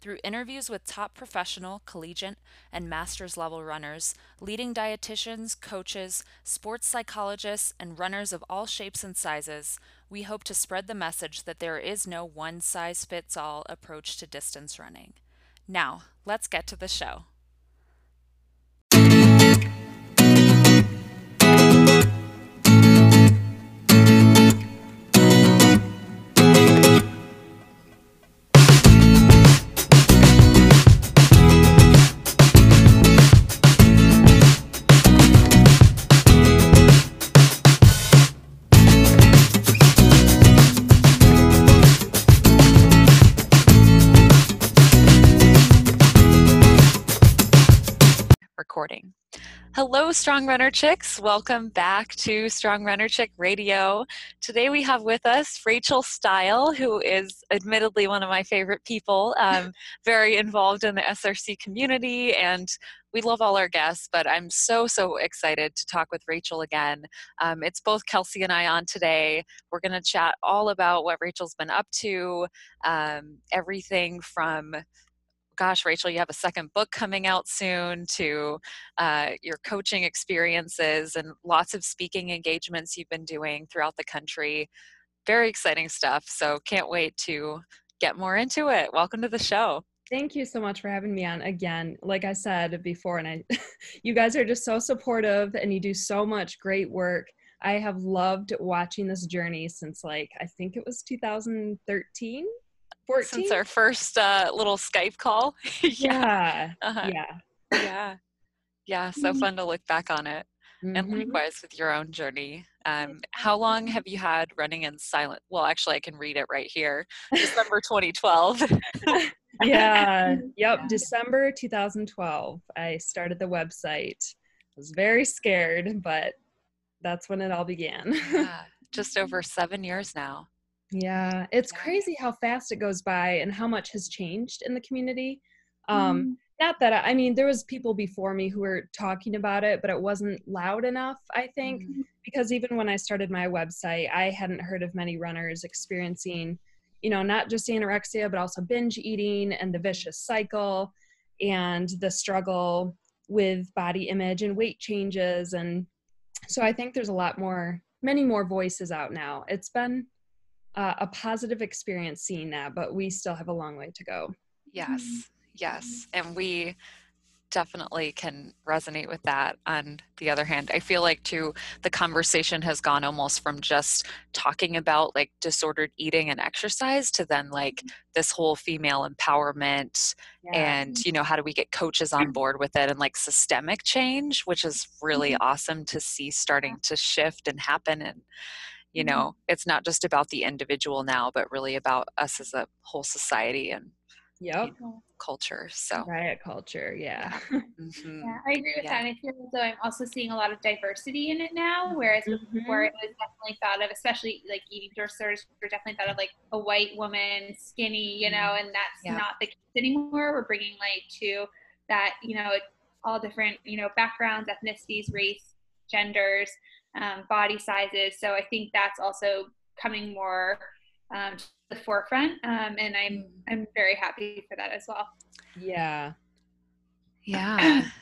Through interviews with top professional, collegiate, and master's level runners, leading dietitians, coaches, sports psychologists, and runners of all shapes and sizes, we hope to spread the message that there is no one size fits all approach to distance running. Now, let's get to the show. Recording. Hello, Strong Runner Chicks. Welcome back to Strong Runner Chick Radio. Today we have with us Rachel Steil, who is admittedly one of my favorite people, um, very involved in the SRC community, and we love all our guests, but I'm so, so excited to talk with Rachel again. Um, it's both Kelsey and I on today. We're going to chat all about what Rachel's been up to, um, everything from gosh, Rachel, you have a second book coming out soon, to uh, your coaching experiences and lots of speaking engagements you've been doing throughout the country. Very exciting stuff. So can't wait to get more into it. Welcome to the show. Thank you so much for having me on again. Like I said before, and I, you guys are just so supportive and you do so much great work. I have loved watching this journey since like I think it was 2013 14? Since our first uh, little Skype call. yeah. Yeah. Uh-huh. yeah. Yeah. Yeah. So mm-hmm. fun to look back on it. Mm-hmm. And likewise with your own journey. Um, how long have you had running in silence? Well, actually, I can read it right here. December 2012. yeah. Yep. December 2012. I started the website. I was very scared, but that's when it all began. yeah. Just over seven years now. Yeah, it's crazy how fast it goes by and how much has changed in the community. Um, mm. Not that I, I, mean, there was people before me who were talking about it, but it wasn't loud enough. I think mm. because even when I started my website, I hadn't heard of many runners experiencing, you know, not just anorexia, but also binge eating and the vicious cycle and the struggle with body image and weight changes. And so I think there's a lot more, many more voices out now. It's been uh, a positive experience seeing that, but we still have a long way to go. Yes, yes. And we definitely can resonate with that on the other hand i feel like too the conversation has gone almost from just talking about like disordered eating and exercise to then like mm-hmm. this whole female empowerment yeah. and you know how do we get coaches on board with it and like systemic change which is really mm-hmm. awesome to see starting to shift and happen and you mm-hmm. know it's not just about the individual now but really about us as a whole society and yep. You know, culture so riot culture yeah mm-hmm. yeah i agree with yeah. that and i feel as though i'm also seeing a lot of diversity in it now whereas mm-hmm. before it was definitely thought of especially like eating disorders were definitely thought of like a white woman skinny you know mm-hmm. and that's yeah. not the case anymore we're bringing light to that you know all different you know backgrounds ethnicities race genders um, body sizes. So I think that's also coming more um, to the forefront, um, and I'm mm. I'm very happy for that as well. Yeah. Yeah.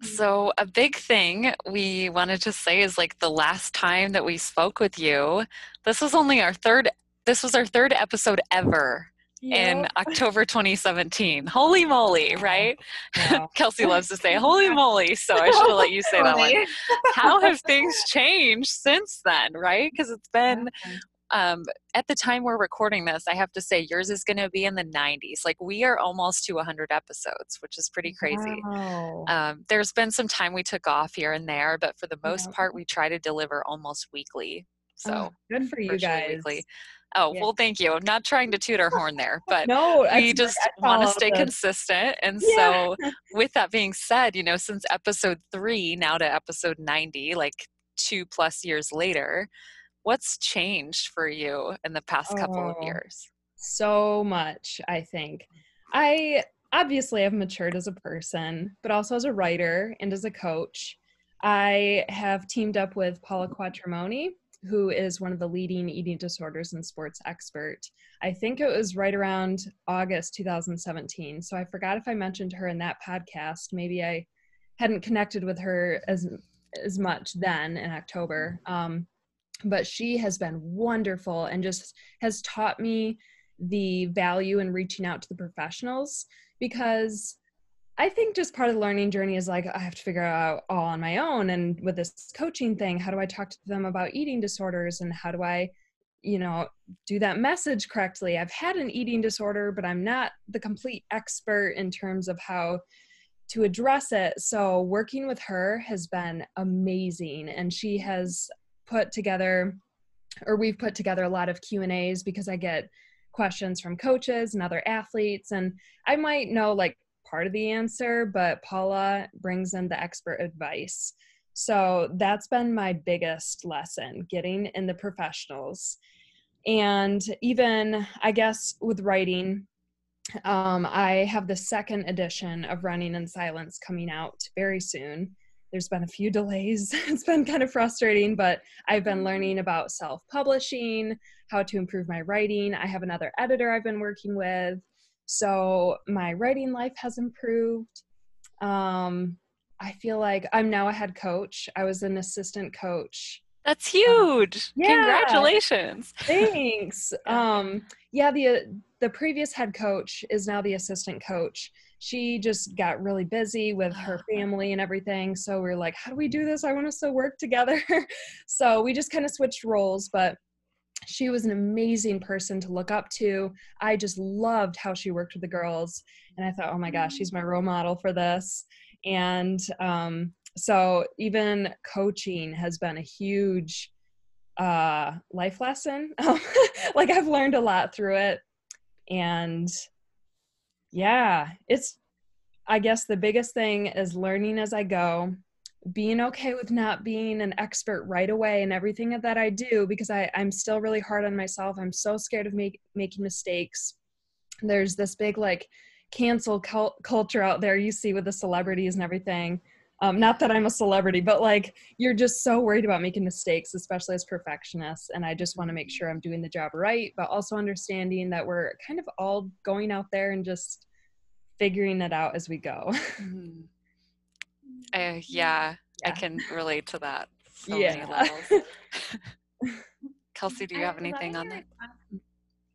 So, a big thing we wanted to say is like the last time that we spoke with you, this was only our third, this was our third episode ever in October 2017. Holy moly, right? Yeah. Kelsey loves to say, holy moly. So I should have let you say that one. How have things changed since then, right? Because it's been, um, at the time we're recording this, I have to say yours is going to be in the 90s. Like we are almost to 100 episodes, which is pretty crazy. Wow. Um, there's been some time we took off here and there, but for the most yeah. part, we try to deliver almost weekly. So oh, good for you guys. Weekly. Oh, yeah. well, thank you. I'm not trying to toot our horn there, but no, we just want to stay consistent. And yeah. so, with that being said, you know, since episode three now to episode 90, like two plus years later, what's changed for you in the past couple of oh, years? so much, I think. I obviously have matured as a person, but also as a writer and as a coach. I have teamed up with Paula Quatromoni, who is one of the leading eating disorders and sports expert. I think it was right around August 2017. So I forgot if I mentioned her in that podcast. Maybe I hadn't connected with her as as much then in October. Um, but she has been wonderful and just has taught me the value in reaching out to the professionals because I think just part of the learning journey is like I have to figure out all on my own. And with this coaching thing, how do I talk to them about eating disorders and how do I, you know, do that message correctly? I've had an eating disorder, but I'm not the complete expert in terms of how to address it. So working with her has been amazing and she has put together or we've put together a lot of Q&As because I get questions from coaches and other athletes and I might know like part of the answer, but Paula brings in the expert advice. So that's been my biggest lesson getting in the professionals. And even, I guess, with writing, um, I have the second edition of Running in Silence coming out very soon. There's been a few delays. it's been kind of frustrating, but I've been learning about self publishing, how to improve my writing. I have another editor I've been working with. So my writing life has improved. Um, I feel like I'm now a head coach. I was an assistant coach. That's huge. yeah. Congratulations. Thanks. um, yeah, the the previous head coach is now the assistant coach. She just got really busy with her family and everything. So we are like, how do we do this? I want us to work together. so we just kind of switched roles, but she was an amazing person to look up to. I just loved how she worked with the girls. And I thought, oh my gosh, she's my role model for this. And um, so even coaching has been a huge uh, life lesson. like I've learned a lot through it. And yeah, it's, I guess the biggest thing is learning as I go being okay with not being an expert right away and everything that I do because I, I'm still really hard on myself. I'm so scared of make, making mistakes. There's this big like cancel cult- culture out there you see with the celebrities and everything. Um, not that I'm a celebrity, but like you're just so worried about making mistakes, especially as perfectionists. And I just want to make sure I'm doing the job right, but also understanding that we're kind of all going out there and just figuring it out as we go. Mm-hmm. Uh, yeah, yeah, I can relate to that. So yeah. Kelsey, do you have anything on that?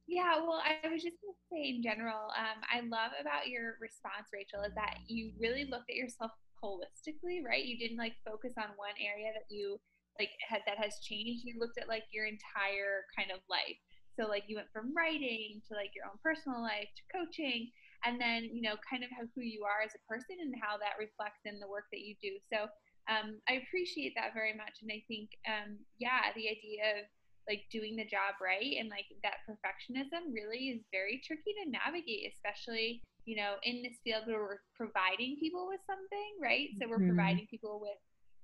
Yeah, well, I was just going to say in general, um, I love about your response, Rachel, is that you really looked at yourself holistically, right? You didn't like focus on one area that you like had that has changed. You looked at like your entire kind of life. So like you went from writing to like your own personal life to coaching and then you know kind of how who you are as a person and how that reflects in the work that you do. So um, i appreciate that very much. And i think um, yeah the idea of like doing the job right and like that perfectionism really is very tricky to navigate especially you know in this field where we're providing people with something right? So we're mm-hmm. providing people with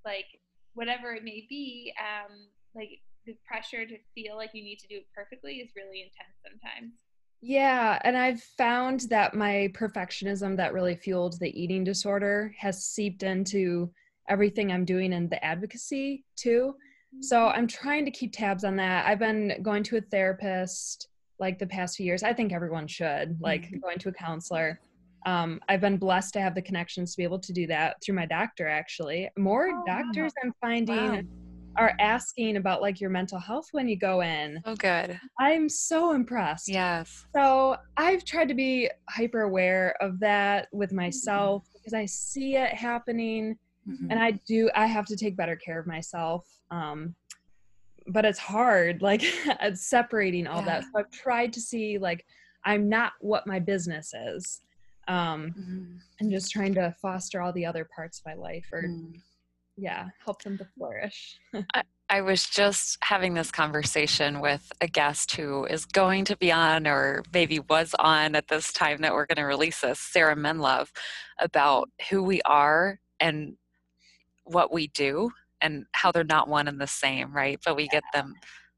like whatever it may be um like the pressure to feel like you need to do it perfectly is really intense sometimes yeah, and I've found that my perfectionism that really fueled the eating disorder has seeped into everything I'm doing in the advocacy too. So mm-hmm. I'm trying to keep tabs on that. I've been going to a therapist like the past few years. I think everyone should, like mm-hmm. going to a counselor. Um, I've been blessed to have the connections to be able to do that through my doctor, actually. More oh, doctors wow. I'm finding. Wow are asking about like your mental health when you go in. Oh, good. I'm so impressed. Yes. So I've tried to be hyper aware of that with mm-hmm. myself mm-hmm. because I see it happening mm-hmm. and I do, I have to take better care of myself. Um, but it's hard, like separating all yeah. that. So I've tried to see like I'm not what my business is. Um, mm-hmm. and just trying to foster all the other parts of my life or mm yeah help them to flourish. I, I was just having this conversation with a guest who is going to be on or maybe was on at this time that we're going to release this sarah menlove about who we are and what we do and how they're not one and the same right? But we get them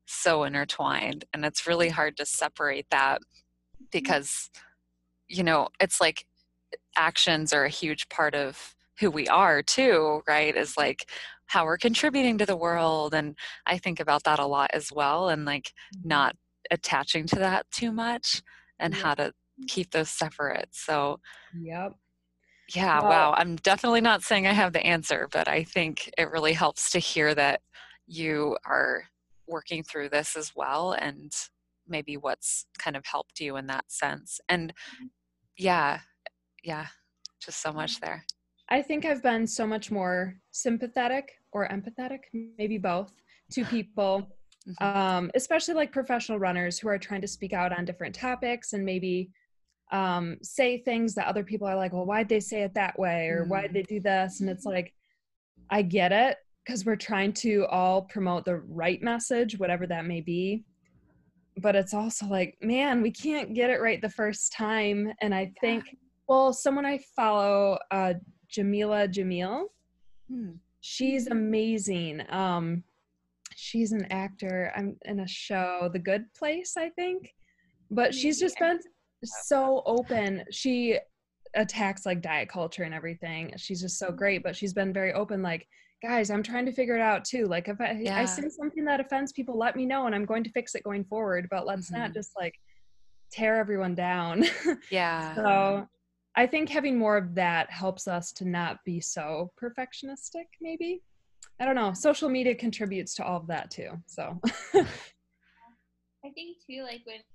so intertwined and it's really mm-hmm. hard to separate that mm-hmm. because you know it's like actions are a huge part of who we are too right is like how we're contributing to the world and i think about that a lot as well and like Mm-hmm. not attaching to that too much and how to keep those separate so Yep. yeah Well- wow i'm definitely not saying i have the answer but i think it really helps to hear that you are working through this as well and maybe what's kind of helped you in that sense and yeah yeah just so much there I think I've been so much more sympathetic or empathetic, maybe both, to people, Mhm. um, especially like professional runners who are trying to speak out on different topics and maybe um, say things that other people are like, well, why'd they say it that way? Or why'd Mhm. they do this? And it's like, I get it because we're trying to all promote the right message, whatever that may be. But it's also like, man, we can't get it right the first time. And I think, well, someone I follow, uh, Jameela Jamil, Hmm. she's amazing. Um, she's an actor. I'm in a show, The Good Place, I think. But she's just been so open. She attacks like diet culture and everything. She's just so great, but she's been very open like, guys, I'm trying to figure it out too. Like if I, I see something that offends people, let me know and I'm going to fix it going forward, but let's not Mhm. just like tear everyone down. yeah so I think having more of that helps us to not be so perfectionistic, maybe. I don't know. Social media contributes to all of that too. So I think too, like when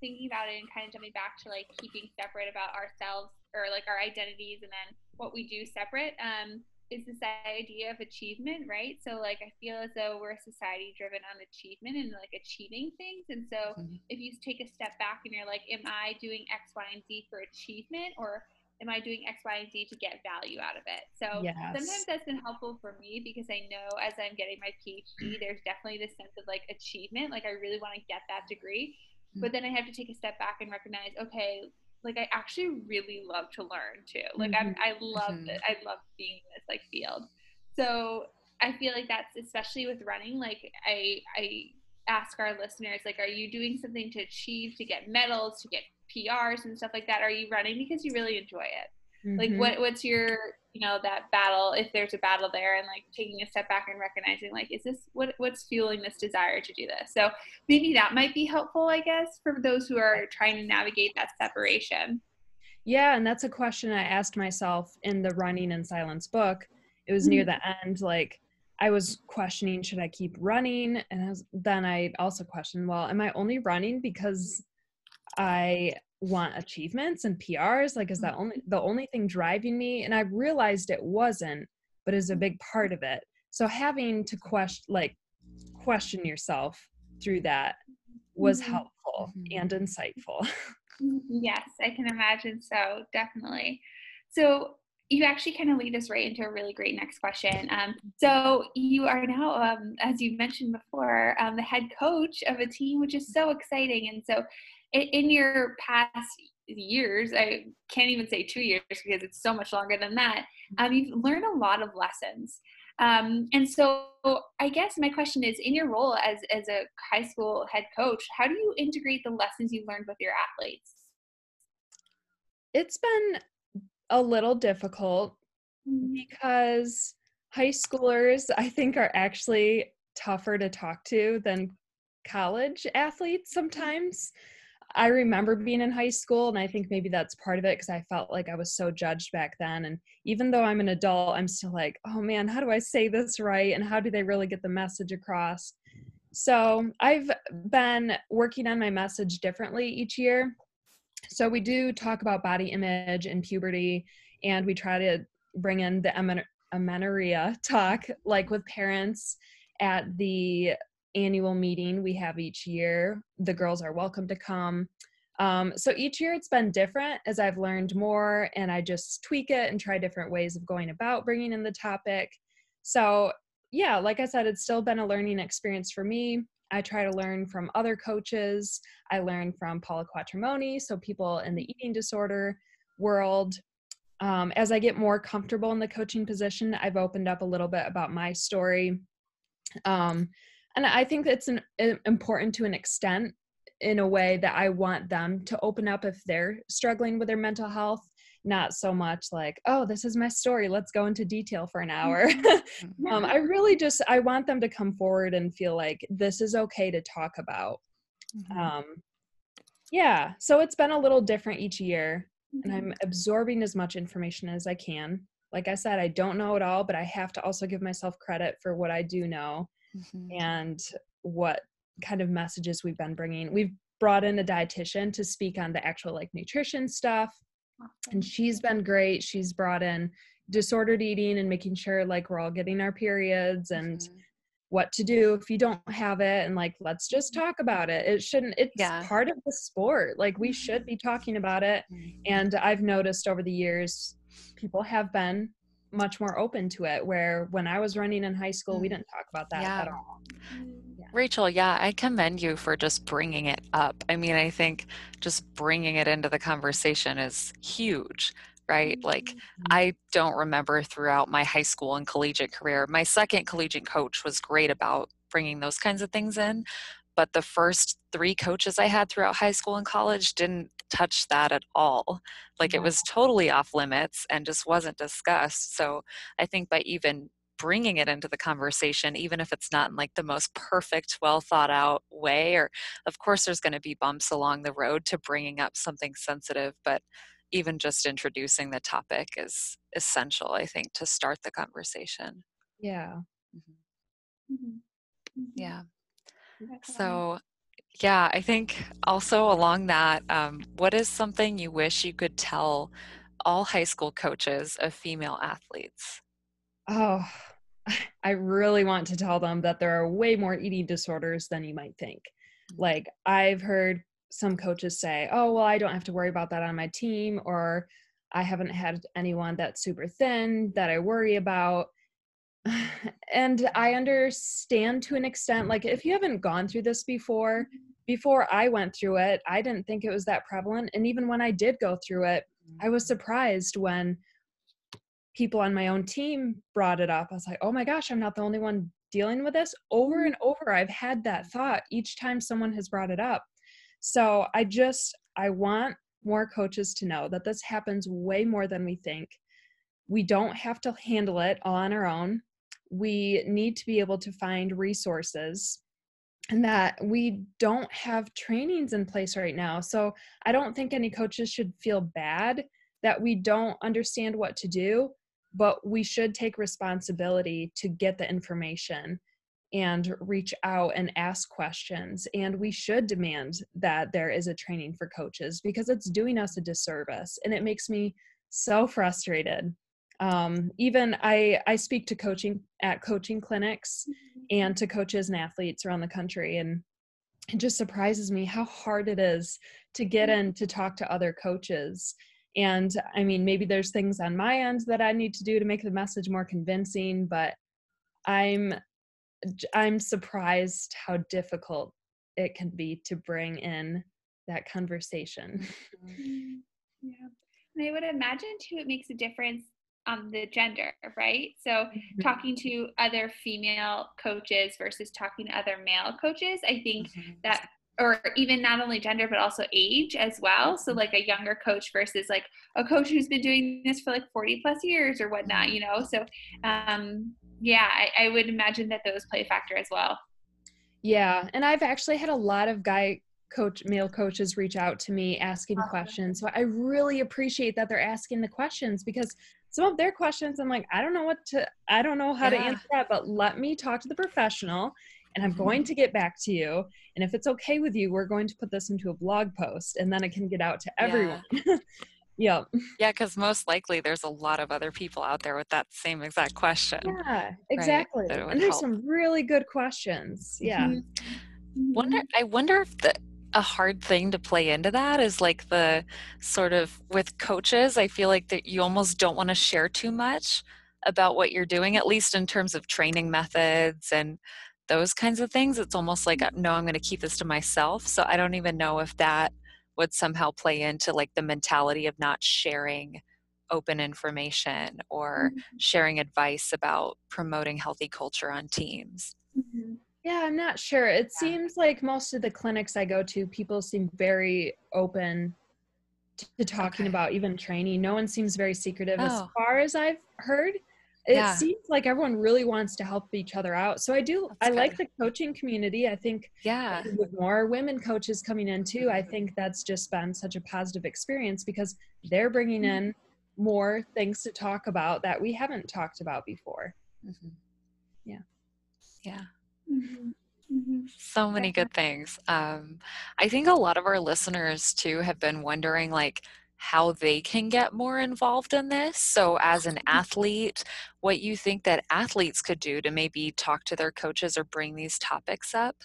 thinking about it and kind of jumping back to like keeping separate about ourselves or like our identities and then what we do separate, um, is this idea of achievement, right? So like I feel as though we're a society driven on achievement and like achieving things. And so Mhm. if you take a step back and you're like, Am I doing X, Y, and Z for achievement or am I doing X, Y, and Z to get value out of it? So Yes. sometimes that's been helpful for me because I know as I'm getting my PhD, there's definitely this sense of like achievement. Like I really want to get that degree. But then I have to take a step back and recognize, okay, like I actually really love to learn too. Like I'm, I love Mhm. it. I love being in this like field. So I feel like that's especially with running. Like I, I ask our listeners, like, are you doing something to achieve, to get medals, to get PRs and stuff like that? Are you running because you really enjoy it? Like, Mhm. what, what's your, you know, that battle? If there's a battle there, and like taking a step back and recognizing, like, is this what, what's fueling this desire to do this? So maybe that might be helpful, I guess, for those who are trying to navigate that separation. Yeah, and that's a question I asked myself in the Running in Silence book. It was near mm-hmm. the end, like I was questioning, should I keep running? And I was, then I also questioned, well, am I only running because I want achievements and PRs? Like, is that only the only thing driving me? And I realized it wasn't, but is a big part of it. So having to question, like, question yourself through that was Mhm. helpful Mhm. and insightful. Yes, I can imagine so, definitely. So you actually kind of lead us right into a really great next question. Um, so you are now, um, as you mentioned before, um, the head coach of a team, which is so exciting. And so in, your past years, I can't even say two years because it's so much longer than that, um, you've learned a lot of lessons. Um, and so I guess my question is in your role as, as a high school head coach, how do you integrate the lessons you learned with your athletes? it's been a little difficult Mm-hmm. because high schoolers i think are actually tougher to talk to than college athletes sometimes i remember being in high school and i think maybe that's part of it because i felt like i was so judged back then and even though i'm an adult i'm still like oh man how do i say this right and how do they really get the message across? So i've been working on my message differently each year. So we do talk about body image and puberty and we try to bring in the amen- amenorrhea talk like with parents at the annual meeting we have each year the girls are welcome to come. Um, so each year it's been different as i've learned more and i just tweak it and try different ways of going about bringing in the topic. So yeah like i said it's still been a learning experience for me. I try to learn from other coaches. I learned from paula quatromoni so people in the eating disorder world. Um, as I get more comfortable in the coaching position, I've opened up a little bit about my story. Um, and I think it's an, important to an extent in a way that I want them to open up if they're struggling with their mental health not so much like oh this is my story let's go into detail for an hour mm-hmm. um, i really just i want them to come forward and feel like this is okay to talk about mm-hmm. um, yeah so it's been a little different each year mm-hmm. and i'm absorbing as much information as i can like i said i don't know it all but i have to also give myself credit for what i do know mm-hmm. and what kind of messages we've been bringing we've brought in a dietitian to speak on the actual like nutrition stuff and she's been great she's brought in disordered eating and making sure like we're all getting our periods and mm-hmm. what to do if you don't have it and like let's just talk about it it shouldn't it's yeah. part of the sport like we should be talking about it mm-hmm. and i've noticed over the years people have been much more open to it where when i was running in high school we mm. didn't talk about that yeah. at all yeah. Rachel, yeah, I commend you for just bringing it up. I mean, I think just bringing it into the conversation is huge, right? Like, mm-hmm. I don't remember throughout my high school and collegiate career, my second collegiate coach was great about bringing those kinds of things in. But the first three coaches I had throughout high school and college didn't touch that at all. Like, it was totally off limits and just wasn't discussed. So, I think by even bringing it into the conversation even if it's not in like the most perfect well thought out way or of course there's going to be bumps along the road to bringing up something sensitive but even just introducing the topic is essential i think to start the conversation yeah mm-hmm. Mm-hmm. mm-hmm. yeah so yeah i think also along that um, what is something you wish you could tell all high school coaches of female athletes oh I really want to tell them that there are way more eating disorders than you might think. Mm. Like, I've heard some coaches say, oh, well, I don't have to worry about that on my team, or I haven't had anyone that's super thin that I worry about. And I understand to an extent, like, if you haven't gone through this before, before I went through it, I didn't think it was that prevalent. And even when I did go through it, I was surprised when people on my own team brought it up. I was like, oh my gosh, I'm not the only one dealing with this. Over and over, I've had that thought each time someone has brought it up. So I just, I want more coaches to know that this happens way more than we think. We don't have to handle it all on our own. We need to be able to find resources and that we don't have trainings in place right now. So I don't think any coaches should feel bad that we don't understand what to do but we should take responsibility to get the information and reach out and ask questions and we should demand that there is a training for coaches because it's doing us a disservice and it makes me so frustrated um, even i i speak to coaching at coaching clinics mm-hmm. and to coaches and athletes around the country and it just surprises me how hard it is to get mm-hmm. in to talk to other coaches and I mean, maybe there's things on my end that I need to do to make the message more convincing, but I'm I'm surprised how difficult it can be to bring in that conversation. Mm-hmm. Yeah. And I would imagine too it makes a difference on the gender, right? So mm-hmm. talking to other female coaches versus talking to other male coaches, I think mm-hmm. that or even not only gender but also age as well so like a younger coach versus like a coach who's been doing this for like 40 plus years or whatnot you know so um yeah I, I would imagine that those play a factor as well yeah and i've actually had a lot of guy coach male coaches reach out to me asking awesome. questions so i really appreciate that they're asking the questions because some of their questions i'm like i don't know what to i don't know how yeah. to answer that but let me talk to the professional and I'm going to get back to you. And if it's okay with you, we're going to put this into a blog post and then it can get out to everyone. Yeah. yep. Yeah, because most likely there's a lot of other people out there with that same exact question. Yeah, exactly. Right? And there's help. some really good questions. Yeah. Mm-hmm. Wonder I wonder if the a hard thing to play into that is like the sort of with coaches, I feel like that you almost don't want to share too much about what you're doing, at least in terms of training methods and those kinds of things it's almost like uh, no i'm going to keep this to myself so i don't even know if that would somehow play into like the mentality of not sharing open information or mm-hmm. sharing advice about promoting healthy culture on teams mm-hmm. Yeah, I'm not sure. It yeah. seems like most of the clinics I go to, people seem very open to, talking okay. about even training. No one seems very secretive oh. as far as I've heard. It yeah. seems like everyone really wants to help each other out. So I do that's I good. like the coaching community. I think yeah, with more women coaches coming in too, I think that's just been such a positive experience because they're bringing mm-hmm. in more things to talk about that we haven't talked about before. Mm-hmm. Yeah. Yeah. Mm-hmm. Mm-hmm. So many good things. Um, I think a lot of our listeners too have been wondering, like, how they can get more involved in this. So, as an mm-hmm. athlete, what you think that athletes could do to maybe talk to their coaches or bring these topics up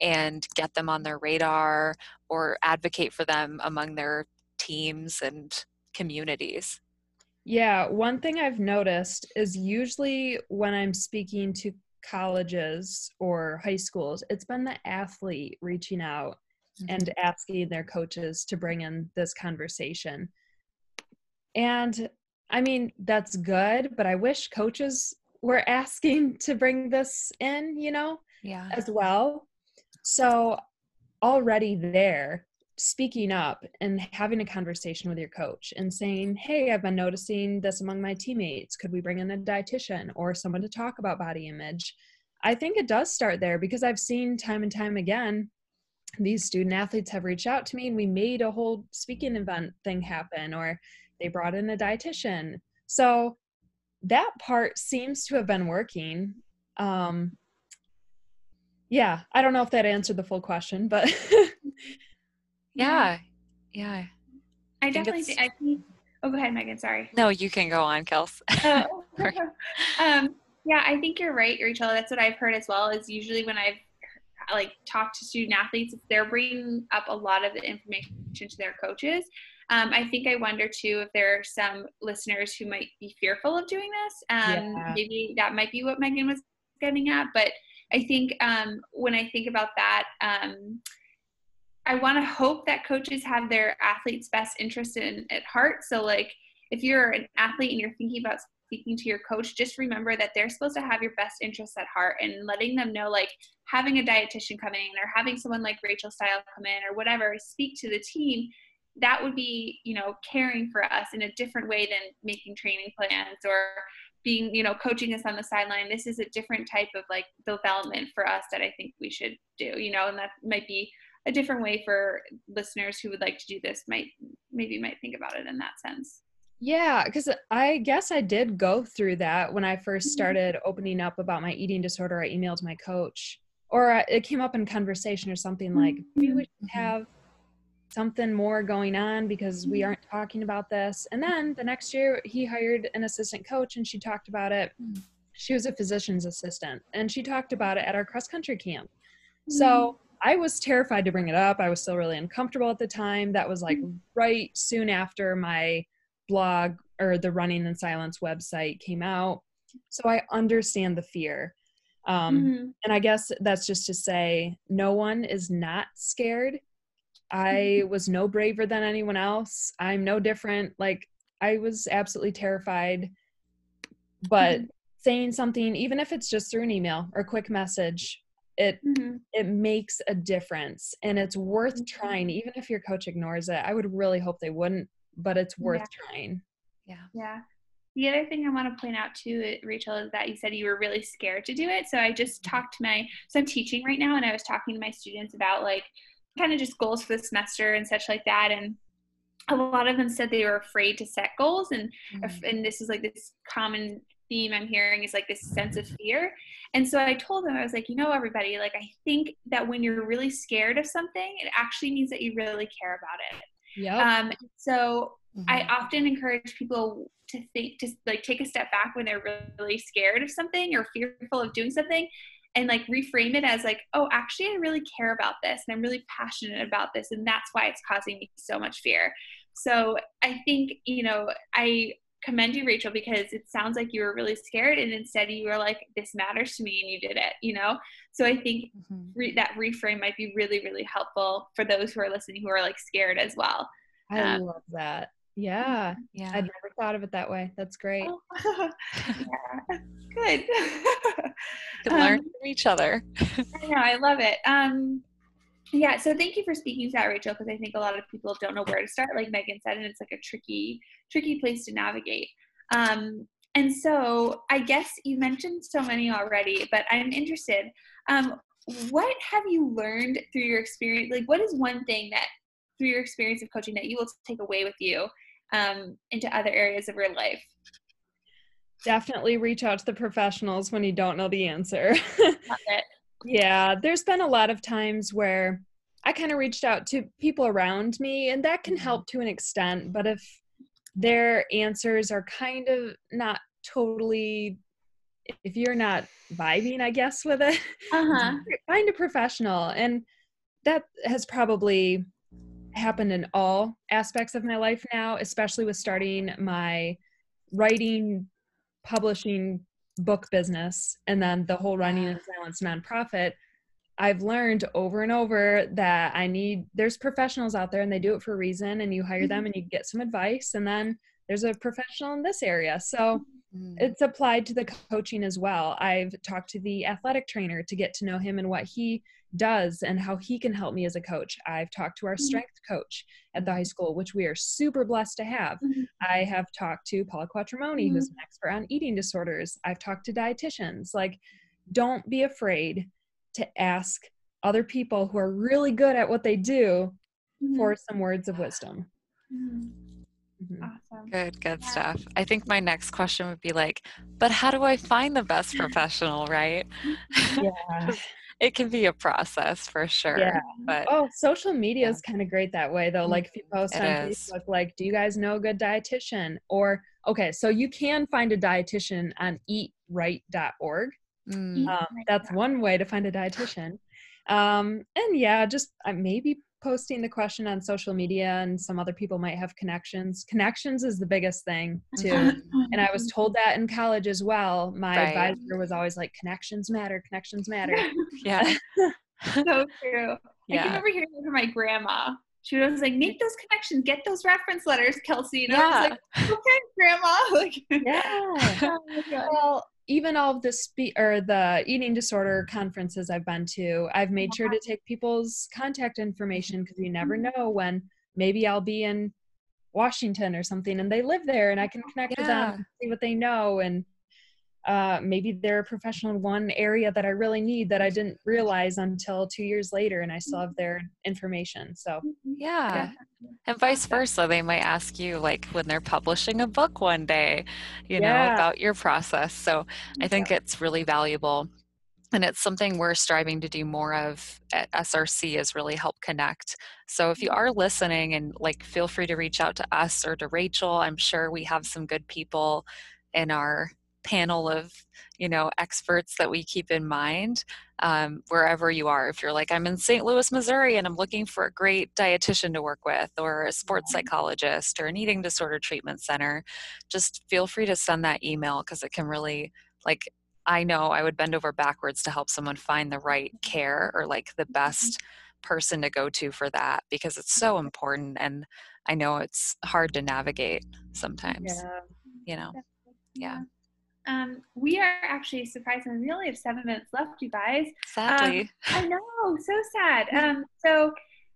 and get them on their radar or advocate for them among their teams and communities. Yeah, one thing I've noticed is usually when I'm speaking to colleges or high schools, it's been the athlete reaching out mm-hmm. and asking their coaches to bring in this conversation. And I mean, that's good, but I wish coaches were asking to bring this in, you know, yeah. as well. So already there, speaking up and having a conversation with your coach and saying, Hey, I've been noticing this among my teammates. Could we bring in a dietitian or someone to talk about body image? I think it does start there because I've seen time and time again these student athletes have reached out to me and we made a whole speaking event thing happen or they brought in a dietitian. So that part seems to have been working. Um, yeah, I don't know if that answered the full question, but Yeah. Yeah. I, definitely think, I think oh go ahead, Megan, sorry. No, you can go on, Kels. uh, um, yeah, I think you're right, Rachel. That's what I've heard as well. Is usually when I've like talked to student athletes, they're bringing up a lot of the information to their coaches. Um, I think I wonder too if there are some listeners who might be fearful of doing this. Um, yeah. Maybe that might be what Megan was getting at. But I think um, when I think about that, um, I want to hope that coaches have their athletes' best interest in at heart. So, like, if you're an athlete and you're thinking about speaking to your coach, just remember that they're supposed to have your best interests at heart and letting them know, like, having a dietitian come in or having someone like Rachel Steil come in or whatever, speak to the team. That would be, you know, caring for us in a different way than making training plans or being, you know, coaching us on the sideline. This is a different type of like development for us that I think we should do, you know, and that might be a different way for listeners who would like to do this might maybe might think about it in that sense. Yeah because i guess i did go through that when i first mm-hmm. started opening up about my eating disorder. I emailed my coach or it came up in conversation or something like maybe we should mm-hmm. have something more going on because we mm-hmm. aren't talking about this. And then the next year he hired an assistant coach and she talked about it. She was a physician's assistant and she talked about it at our cross country camp so I was terrified to bring it up. I was still really uncomfortable at the time. That was like right soon after my blog or the Running in Silence website came out. So I understand the fear. Um, mm-hmm. And I guess that's just to say, no one is not scared. I mm-hmm. was no braver than anyone else. I'm no different. Like, I was absolutely terrified. But mm-hmm. saying something, even if it's just through an email or a quick message, it mm-hmm. it makes a difference and it's worth mm-hmm. trying even if your coach ignores it i would really hope they wouldn't but it's worth yeah. trying yeah yeah the other thing i want to point out too rachel is that you said you were really scared to do it so i just mm-hmm. talked to my so i'm teaching right now and i was talking to my students about like kind of just goals for the semester and such like that and a lot of them said they were afraid to set goals and mm-hmm. and this is like this common theme I'm hearing is like this sense of fear. And so I told them, I was like, you know, everybody, like, I think that when you're really scared of something, it actually means that you really care about it. Yeah. Um, so mm-hmm. I often encourage people to think, to like take a step back when they're really scared of something or fearful of doing something and like reframe it as like, oh, actually, I really care about this and I'm really passionate about this. And that's why it's causing me so much fear. So I think, you know, I commend you, Rachel, because it sounds like you were really scared, and instead you were like, "This matters to me," and you did it. You know, so I think mm-hmm. re- that reframe might be really, really helpful for those who are listening who are like scared as well. I um, love that. Yeah. Yeah. I'd never thought of it that way. That's great. Oh. yeah. Good. to learn um, from each other. I know, I love it. Um yeah, so thank you for speaking to that, Rachel, because I think a lot of people don't know where to start, like Megan said, and it's like a tricky, tricky place to navigate. Um, and so I guess you mentioned so many already, but I'm interested. Um, what have you learned through your experience? Like, what is one thing that through your experience of coaching that you will take away with you um, into other areas of your life? Definitely reach out to the professionals when you don't know the answer. yeah, there's been a lot of times where I kind of reached out to people around me, and that can mm-hmm. help to an extent. But if their answers are kind of not totally if you're not vibing i guess with it uh-huh. find a professional and that has probably happened in all aspects of my life now especially with starting my writing publishing book business and then the whole running in silence nonprofit i've learned over and over that i need there's professionals out there and they do it for a reason and you hire them mm-hmm. and you get some advice and then there's a professional in this area so Mm. It's applied to the coaching as well. I've talked to the athletic trainer to get to know him and what he does and how he can help me as a coach. I've talked to our mm-hmm. strength coach at the high school, which we are super blessed to have. Mm-hmm. I have talked to Paula Quatromoni, mm-hmm. who's an expert on eating disorders. I've talked to dietitians. Like, don't be afraid to ask other people who are really good at what they do mm-hmm. for some words of wisdom. Mm-hmm. Mm-hmm. Awesome. Good, good yeah. stuff. I think my next question would be like, but how do I find the best professional, right? Yeah. It can be a process for sure. Yeah. But oh, social media yeah. is kind of great that way though. Like if you mm-hmm. post it on is. Facebook, like, do you guys know a good dietitian? Or okay, so you can find a dietitian on eatright.org. Mm. Um, that's one way to find a dietitian. Um, and yeah, just uh, maybe posting the question on social media and some other people might have connections. Connections is the biggest thing too. And i was told that in college as well. My right. advisor was always like connections matter connections matter. Yeah. So true. Yeah. i can remember hearing from my grandma. She was like make those connections get those reference letters kelsey. And yeah. i was like okay grandma. Like yeah. Oh well even all of the spe- or the eating disorder conferences I've been to, I've made sure to take people's contact information because you never mm-hmm. know when maybe I'll be in Washington or something and they live there and I can connect yeah. with them see what they know and uh, maybe they're a professional in one area that I really need that I didn't realize until two years later, and I still have their information. So, mm-hmm. yeah. And vice versa. They might ask you, like, when they're publishing a book one day, you yeah. know, about your process. So, I think yeah. it's really valuable. And it's something we're striving to do more of at SRC is really help connect. So if you mm-hmm. are listening and like feel free to reach out to us or to Rachel. I'm sure we have some good people in our panel of you know experts that we keep in mind um, wherever you are. If you're like i'm in st louis missouri and i'm looking for a great dietitian to work with or a sports mm-hmm. psychologist or an eating disorder treatment center just feel free to send that email because it can really like i know i would bend over backwards to help someone find the right mm-hmm. care or like the mm-hmm. best person to go to for that because it's so important and i know it's hard to navigate sometimes yeah. you know? Yeah um, we are actually surprisingly we only have seven minutes left, you guys. Sadly, um, I know, so sad. Um, so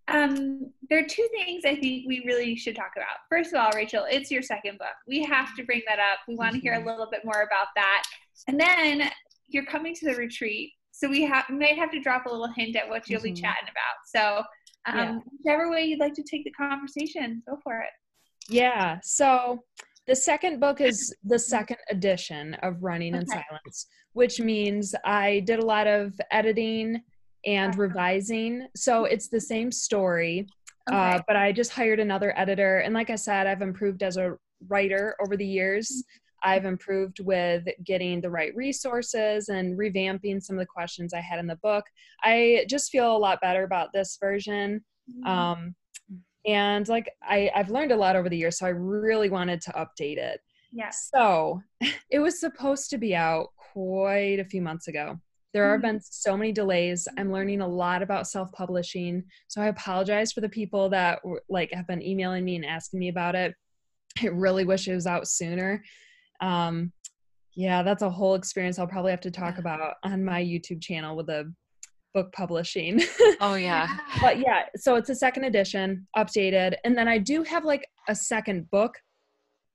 um, there are two things I think we really should talk about. First of all, Rachel, it's your second book. We have to bring that up. We want to hear a mm-hmm. little bit more about that. And then you're coming to the retreat, so we have we might have to drop a little hint at what you'll mm-hmm. be chatting about. So um, yeah. whichever way you'd like to take the conversation, go for it. Yeah. So the second book is the second edition of Running in Silence, which means I did a lot of editing and revising. So it's the same story, uh, okay. uh, but I just hired another editor. And like I said, I've improved as a writer over the years. Mm-hmm. I've improved with getting the right resources and revamping some of the questions I had in the book. I just feel a lot better about this version. Mm-hmm. Um, and like I, I've learned a lot over the years, so I really wanted to update it. Yeah. So it was supposed to be out quite a few months ago. There have been so many delays. I'm learning a lot about self-publishing, so I apologize for the people that like have been emailing me and asking me about it. I really wish it was out sooner. Um, yeah, that's a whole experience I'll probably have to talk about on my YouTube channel with the book publishing. oh yeah. but yeah, so it's a second edition, updated, and then I do have like a second book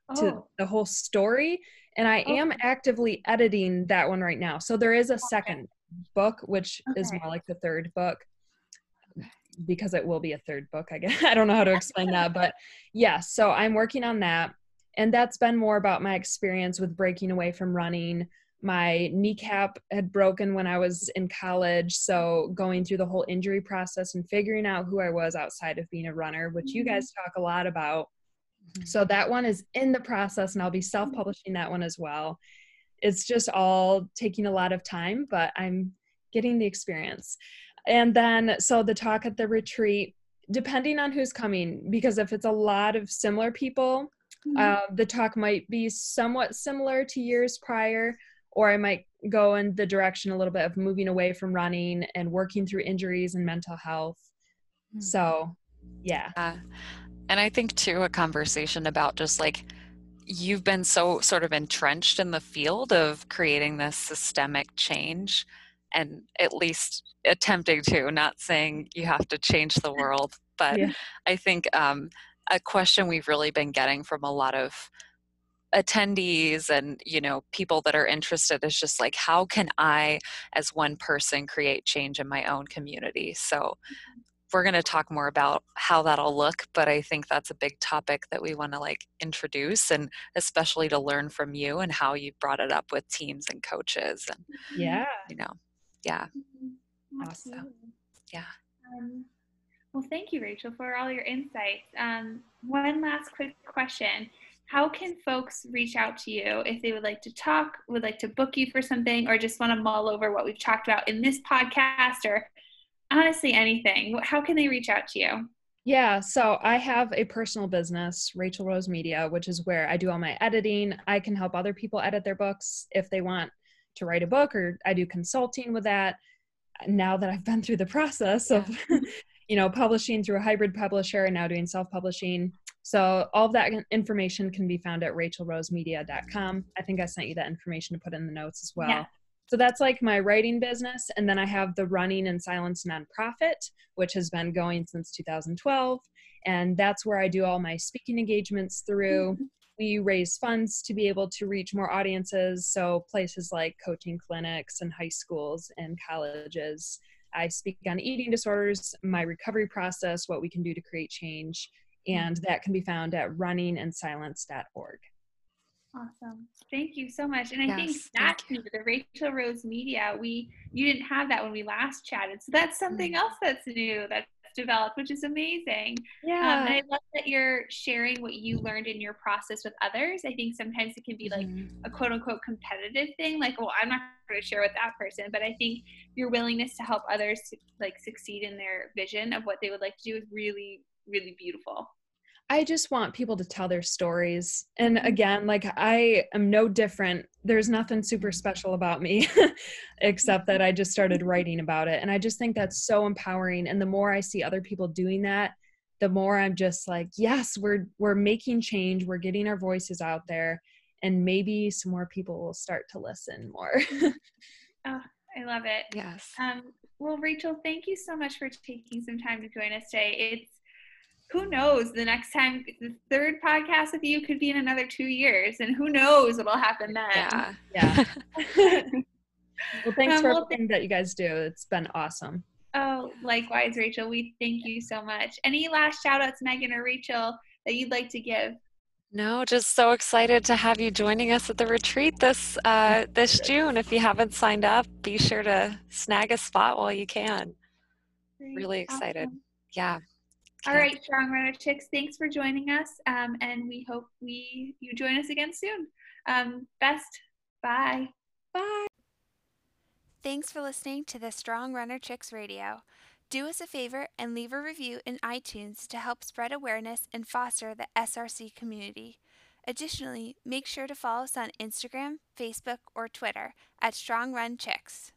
oh. to the whole story, and I oh. am actively editing that one right now. So there is a second book, which okay. is more like the third book because it will be a third book. I guess I don't know how to explain that, but yeah. So I'm working on that, and that's been more about my experience with breaking away from running my kneecap had broken when I was in college. So, going through the whole injury process and figuring out who I was outside of being a runner, which you guys mm-hmm. talk a lot about. Mm-hmm. So, that one is in the process, and I'll be self publishing that one as well. It's just all taking a lot of time, but I'm getting the experience. And then, so the talk at the retreat, depending on who's coming, because if it's a lot of similar people, mm-hmm. uh, the talk might be somewhat similar to years prior or I might go in the direction a little bit of moving away from running and working through injuries and mental health. Mm-hmm. So, yeah. Uh, and I think too a conversation about just like you've been so sort of entrenched in the field of creating this systemic change and at least attempting to not saying you have to change the world but yeah. i think um, a question we've really been getting from a lot of attendees and you know people that are interested is just like how can i as one person create change in my own community? So mm-hmm. we're going to talk more about how that'll look but i think that's a big topic that we want to like introduce and especially to learn from you and how you brought it up with teams and coaches and yeah. you know yeah. Mm-hmm. awesome yeah. Um, well thank you rachel for all your insights. Um, one last quick question how can folks reach out to you if they would like to talk, would like to book you for something, or just want to mull over what we've talked about in this podcast, or honestly anything? How can they reach out to you? Yeah, so I have a personal business, Rachel Rose Media, which is where I do all my editing. I can help other people edit their books if they want to write a book, or I do consulting with that. Now that I've been through the process of, you know, publishing through a hybrid publisher and now doing self publishing, so all of that information can be found at rachelrosemedia.com. I think I sent you that information to put in the notes as well. Yeah. So that's like my writing business. And then I have the Running in Silence nonprofit, which has been going since 2012. And that's where I do all my speaking engagements through. Mm-hmm. We raise funds to be able to reach more audiences. So places like coaching clinics and high schools and colleges. I speak on eating disorders, my recovery process, what we can do to create change, and that can be found at runninginsilence.org. Awesome. Thank you so much. And I yes, think that's new, the Rachel Rose Media. We you didn't have that when we last chatted. So that's something mm-hmm. else that's new that's developed, which is amazing. Yeah. Um, and I love that you're sharing what you learned in your process with others. I think sometimes it can be like mm-hmm. a quote unquote competitive thing, like, well, I'm not going to share with that person. But I think your willingness to help others to, like succeed in their vision of what they would like to do is really, really beautiful. I just want people to tell their stories. And mm-hmm. again, like I am no different. There's nothing super special about me except that I just started writing about it. And I just think that's so empowering. And the more I see other people doing that, the more I'm just like, yes, we're we're making change, we're getting our voices out there, and maybe some more people will start to listen more. oh, I love it. Yes. Um, well, Rachel, thank you so much for taking some time to join us today. It's who knows the next time the third podcast with you could be in another two years and who knows what'll happen then yeah yeah well thanks um, for well, everything that you guys do it's been awesome oh likewise rachel we thank you so much any last shout outs megan or rachel that you'd like to give no, just so excited to have you joining us at the retreat this uh, this June. If you haven't signed up, be sure to snag a spot while you can. Great. Really excited. Awesome. Yeah. All right, Strong Runner Chicks, thanks for joining us, um, and we hope we you join us again soon. Um, best, bye. Bye. Thanks for listening to the Strong Runner Chicks Radio. Do us a favor and leave a review in iTunes to help spread awareness and foster the SRC community. Additionally, make sure to follow us on Instagram, Facebook, or Twitter at Strong Run Chicks.